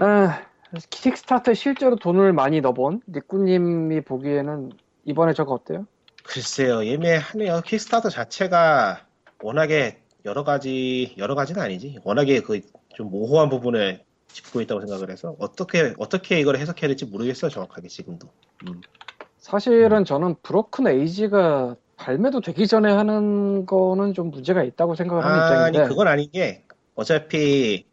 아, 킥스타터에 실제로 돈을 많이 넣어본 니꾸님이 보기에는 이번에 저거 어때요? 글쎄요 예매하네요. 킥스타터 자체가 워낙에 여러 가지 여러 가지는 아니지. 워낙에 그 좀 모호한 부분을 짚고 있다고 생각을 해서 어떻게 어떻게 이걸 해석해야 될지 모르겠어요 정확하게 지금도. 음. 사실은 저는 브로큰 에이지가 발매도 되기 전에 하는 거는 좀 문제가 있다고 생각을 하는 아니 입장인데 그건 아닌 게 어차피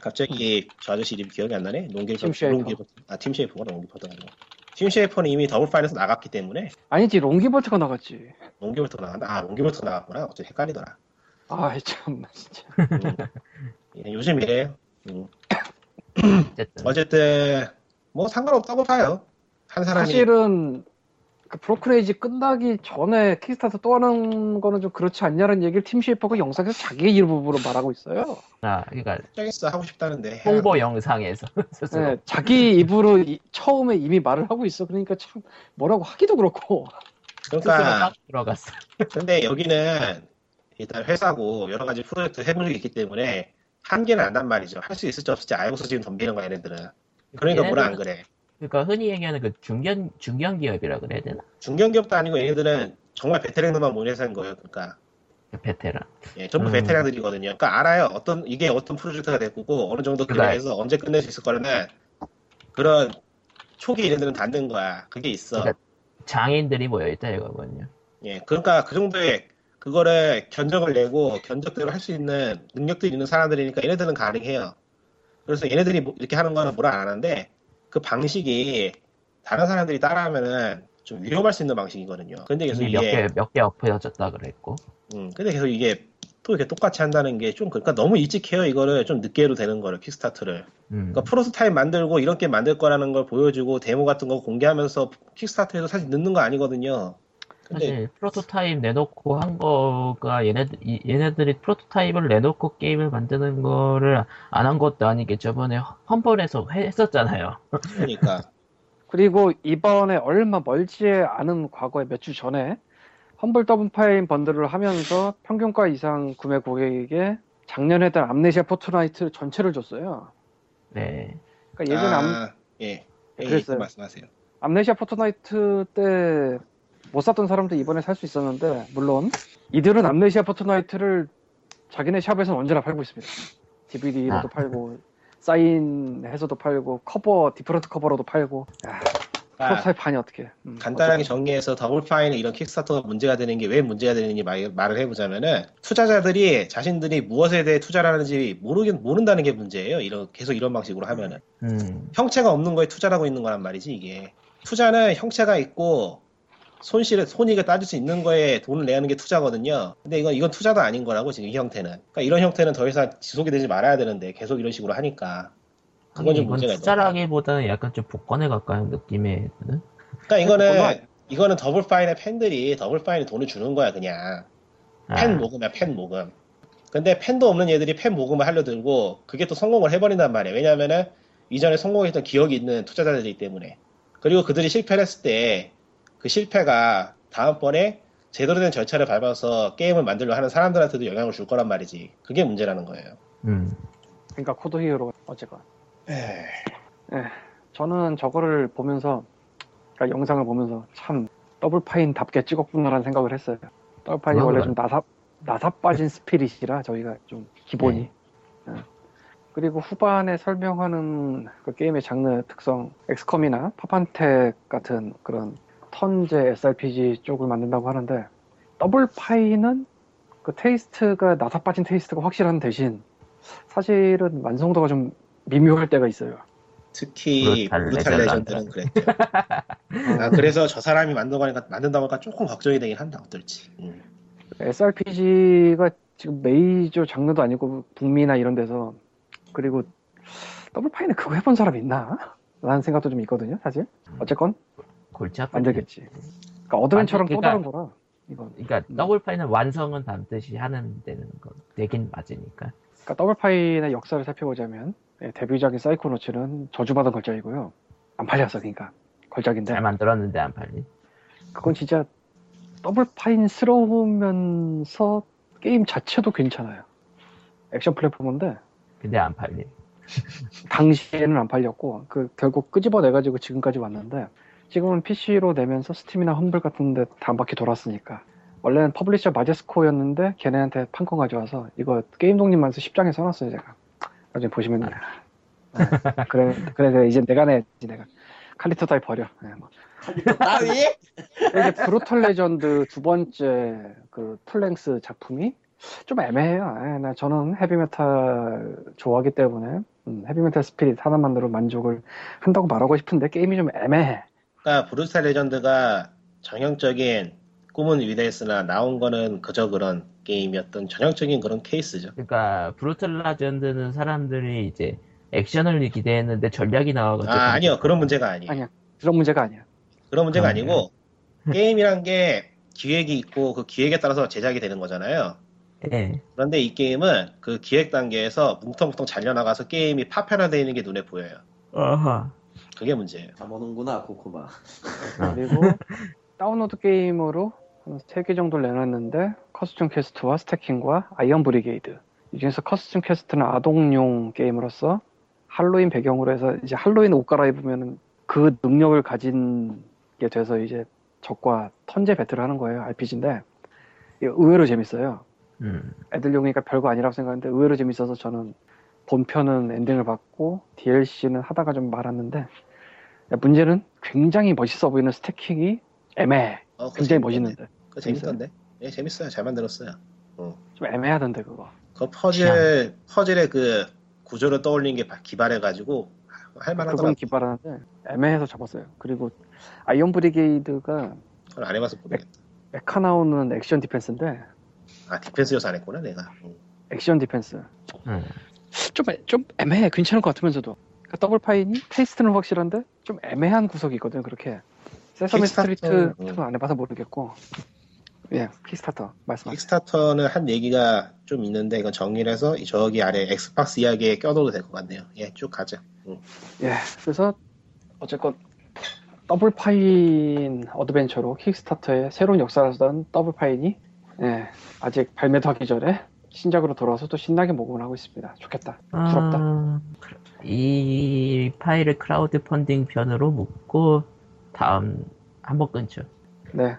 갑자기 저 아저씨 이름 기억이 안 나네. 쉐이퍼. 농길 아팀 농길버터 아니고 팀 쉐이퍼는 이미 Double Fine에서 나갔기 때문에 아니지 Ron Gilbert가 나갔지 Ron Gilbert 나간다. 아 Ron Gilbert 나갔구나. 어째 헷갈리더라. 아 참나 진짜 음. 예, 요즘 이래요. 음. 어쨌든. 어쨌든 뭐 상관없다고 봐요. 한 사람이 사실은 그 Broken Age 끝나기 전에 Kickstarter 또 하는 거는 좀 그렇지 않냐는 얘기를 Tim Schafer가 영상에서 자기 입으로 말하고 있어요 아, 그러니까 짜겠어 하고 싶다는데 홍보 영상에서 스스로. 네, 자기 입으로 이- 처음에 이미 말을 하고 있어 그러니까 참 뭐라고 하기도 그렇고 그러니까 딱 들어갔어. 근데 여기는 일단 회사고 여러 가지 프로젝트 해본 적이 있기 때문에 한계는 안단 말이죠. 할 수 있을지 없을지 알고서 지금 덤비는 거야, 얘네들은. 그러니까 뭐라 안 그래. 그러니까 흔히 얘기하는 그 중견 중견 기업이라 그래야 되나? 중견 기업도 아니고 얘네들은 정말 베테랑들만 모여서 한 거예요. 그러니까 베테랑. 예, 전부 음. 베테랑들이거든요. 그러니까 알아요. 어떤 이게 어떤 프로젝트가 될 거고 어느 정도 그래. 기간에서 언제 끝낼 수 있을 거라는 그런 초기 얘네들은 닿는 거야. 그게 있어. 그러니까 장인들이 모여 있다 이거군요. 예, 그러니까 그 정도의 그거를 견적을 내고 견적대로 할 수 있는 능력들이 있는 사람들이니까 얘네들은 가능해요. 그래서 얘네들이 뭐- 이렇게 하는 거는 뭐라 안 하는데 그 방식이 다른 사람들이 따라하면은 좀 위험할 수 있는 방식이거든요. 근데 계속 이게 몇개 엎어졌다 그랬고. 음, 근데 계속 이게 또 이렇게 똑같이 한다는 게 좀 그러니까 너무 일찍 해요. 이거를 좀 늦게 해도 되는 거를 킥스타트를. 음. 그러니까 프로토타입 만들고 이런 게 만들 거라는 걸 보여주고 데모 같은 거 공개하면서 킥스타트에서 사실 늦는 거 아니거든요. 근데 사실 프로토타입 내놓고 한 거가 얘네들 이- 얘네들이 프로토타입을 내놓고 게임을 만드는 거를 안 한 것도 아니게 저번에 험벌에서 해- 했었잖아요. 그러니까 그리고 이번에 얼마 멀지 않은 과거에 몇 주 전에 Humble Double Fine Bundle을 하면서 평균가 이상 구매 고객에게 작년에 했던 Amnesia Fortnight 전체를 줬어요. 네. 그러니까 예전에 암, 아, 예. 예, 그랬어요. 말씀하세요. Amnesia Fortnight 때 못 샀던 사람도 이번에 살 수 있었는데 물론 이들은 Amnesia Fortnight를 자기네 샵에서 언제나 팔고 있습니다. DVD로도 아. 팔고 사인해서도 팔고 커버 different cover로도 팔고 야, 아, 프로타입 판이 어떻게 음, 간단하게 어쨌든. 정리해서 Double Fine의 이런 킥스타터가 문제가 되는 게 왜 문제가 되는지 말, 말을 해보자면은 투자자들이 자신들이 무엇에 대해 투자를 하는지 모르긴 모른다는 게 문제예요. 이런 계속 이런 방식으로 하면은 음. 형체가 없는 거에 투자를 하고 있는 거란 말이지 이게 투자는 형체가 있고 손실을 손익을 따질 수 있는 거에 돈을 내는 게 투자거든요. 근데 이건 이건 투자도 아닌 거라고 지금 이 형태는. 그러니까 이런 형태는 더 이상 지속이 되지 말아야 되는데 계속 이런 식으로 하니까 그건 좀 문제가 거야. 투자라기보다는 약간 좀 복권에 가까운 느낌의 응? 그러니까 이거는 이거는 Double Fine의 팬들이 Double Fine에 돈을 주는 거야 그냥 아, 팬 모금이야 팬 모금. 근데 팬도 없는 얘들이 팬 모금을 하려 들고 그게 또 성공을 해버린단 말이에요. 왜냐면은 이전에 성공했던 기억이 있는 투자자들이기 때문에. 그리고 그들이 실패를 했을 때 그 실패가 다음번에 제대로 된 절차를 밟아서 게임을 만들려 하는 사람들한테도 영향을 줄 거란 말이지. 그게 문제라는 거예요. 음. 그러니까 Code Hero 어쨌건. 에이, 저는 저거를 보면서 그러니까 영상을 보면서 참 Double Fine답게 찍었구나라는 생각을 했어요. Double Fine이 원래. 좀 나사 나사 빠진 spirit이라 저희가 좀 기본이. 예. 그리고 후반에 설명하는 그 게임의 장르 특성, XCOM이나 파판택 같은 그런 턴제 SRPG 쪽을 만든다고 하는데 Double Fine은 그 taste가 나사 빠진 taste가 확실한 대신 사실은 완성도가 좀 미묘할 때가 있어요. 특히 Brutal Brutal Legend. Legend는 그랬죠. 아, 그래서 저 사람이 만든다고 하니까, 만든다고 하니까 조금 걱정이 되긴 한다, 어떨지. 음. SRPG가 지금 메이저 장르도 아니고 북미나 이런 데서 그리고 Double Fine은 그거 해본 사람 있나? 라는 생각도 좀 있거든요, 사실. 어쨌건 골치 아프지. 만들겠지. 그러니까 어드벤처처럼 또 그러니까- 다른 거라. 이건. 그러니까 Double Fine은 완성은 반드시 하는 데는 거 되긴 맞으니까. 그러니까 Double Fine의 역사를 살펴보자면 예, 데뷔작인 사이코노츠는 저주받은 걸작이고요. 안 팔렸어, 그러니까 걸작인데 잘 만들었는데 안 팔린. 그건 진짜 Double Fine스러우면서 게임 자체도 괜찮아요. 액션 플랫폼인데 근데 안 팔린. 당시에는 안 팔렸고 그 결국 끄집어내 가지고 지금까지 왔는데 지금은 PC로 내면서 Steam이나 Humble 같은데 다 한 바퀴 돌았으니까 원래는 publisher Majesco였는데 걔네한테 판거 가져와서 이거 게임 독립만세 10장에 써놨어요 제가 나중에 보시면 아, 그래 그래 그래 이제 내가 내야지 내가 칼리토 따위 버려 네, 뭐. 따위? 이제 Brutal Legend 두 번째 그 full-length 작품이 좀 애매해요. 예, 나 저는 헤비메탈 좋아하기 때문에 음, 헤비메탈 spirit 하나만으로 만족을 한다고 말하고 싶은데 게임이 좀 애매해. 그러니까 Brutal Legend가 전형적인 꿈은 위대했으나 나온 거는 그저 그런 게임이었던 전형적인 그런 케이스죠. 그러니까 Brutal Legend는 사람들이 이제 액션을 기대했는데 전략이 나와가지고. 아, 아니요. 그런 문제가 아니에요. 아니야. 그런 문제가 아니야. 그런 문제가 그러네. 아니고 게임이란 게 기획이 있고 그 기획에 따라서 제작이 되는 거잖아요. 예. 그런데 이 게임은 그 기획 단계에서 뭉텅뭉텅 잘려나가서 게임이 파편화되어 있는 게 눈에 보여요. 어허. 그게 문제예요. 담아놓는구나 꼬꼬마. 그리고 다운로드 게임으로 한 3개 정도를 내놨는데 Costume Quest와 Stacking과 Iron Brigade 이 중에서 Costume Quest는 아동용 게임으로서 할로윈 배경으로 해서 이제 할로윈 옷 갈아입으면 그 능력을 가진 게 돼서 이제 적과 턴제 배틀을 하는 거예요 RPG인데 의외로 재밌어요 음. 애들용이니까 별거 아니라고 생각했는데 의외로 재밌어서 저는 본편은 엔딩을 받고 DLC는 하다가 좀 말았는데 문제는 굉장히 멋있어 보이는 스태킹이 애매해 어, 굉장히 재밌던데. 멋있는데 그거 재밌던데? 예, 재밌어요. 잘 만들었어요. 좀 애매하던데 그거 그 퍼즐, 퍼즐의 그 구조를 떠올린 게 기발해 가지고 할 만하더라고. 그건 기발하는데 애매해서 접었어요 그리고 아이언 브리게이드가 그걸 안 해봐서 모르겠다. mecha 나오는 액션 디펜스인데 아, 디펜스 요소 안 했구나, 내가. 응. 액션 디펜스 음. 좀, 애- 좀 애매해 괜찮을 것 같으면서도 그러니까 더블 파인이 taste는 확실한데 좀 애매한 구석이 있거든요 그렇게 세서미 킥스타터, 스트리트 응. 안 해봐서 모르겠고 예 킥스타터 말씀하세요 킥스타터는 한 얘기가 좀 있는데 이건 정리를 해서 이 저기 아래 엑스박스 이야기에 껴둬도 될 것 같네요. 예, 쭉 가자. 응. 예 그래서 어쨌건 더블 파인 어드벤처로 킥스타터의 새로운 역사를 쓰던 더블 파인이 예 아직 발매도 하기 전에 신작으로 돌아와서 또 신나게 모금을 하고 있습니다 좋겠다 부럽다 아, 이 파일을 크라우드 펀딩 편으로 묶고 다음 한번 끊죠. 네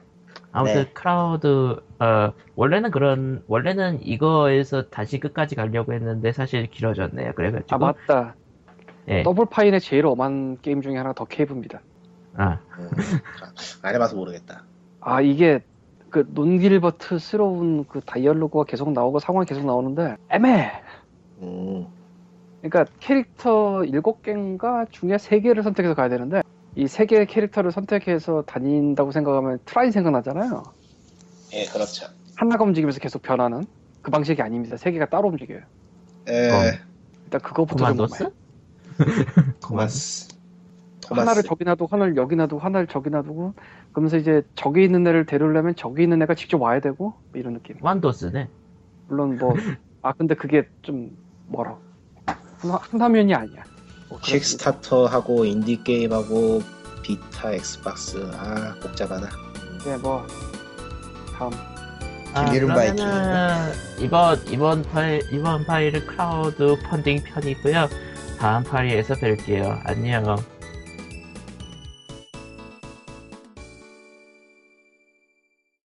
아무튼 네. 크라우드 어 원래는 그런 원래는 이거에서 다시 끝까지 가려고 했는데 사실 길어졌네요. 그래가지고 아 맞다 예. 더블 파인의 제일 엄한 게임 중에 하나가 더 케이브입니다 아, 응. 자, 안 해봐서 모르겠다. 아 이게 그 논길버트스러운 그 다이얼로그가 계속 나오고 상황이 계속 나오는데 애매해. 음, 그러니까 캐릭터 7개인가 중에 3개를 선택해서 가야 되는데 이 3개의 캐릭터를 선택해서 다닌다고 생각하면 트라인 생각나잖아요. 예, 그렇죠. 하나가 움직이면서 계속 변하는 그 방식이 아닙니다. 3개가 따로 움직여요. 에, 그럼. 일단 그거부터 좀 코만도스? 토마스. 하나를. 저기 놔두고 하나를 여기 놔두고 하나를 저기 놔두고 그러면서 이제 저기 있는 애를 데려오려면 저기 있는 애가 직접 와야 되고 뭐 이런 느낌 코만도스네. 물론 뭐 아 근데 그게 좀 멀어. 하나, 하나면이 아니야. 뭐. 킥스타터하고 인디 게임하고 비타 엑스박스 아 복잡하다. 네, 뭐 다음. 아. 그러면은 이번 이번 파일 이번 파일은 크라우드 펀딩 편이고요. 다음 파일에서 뵐게요. 안녕.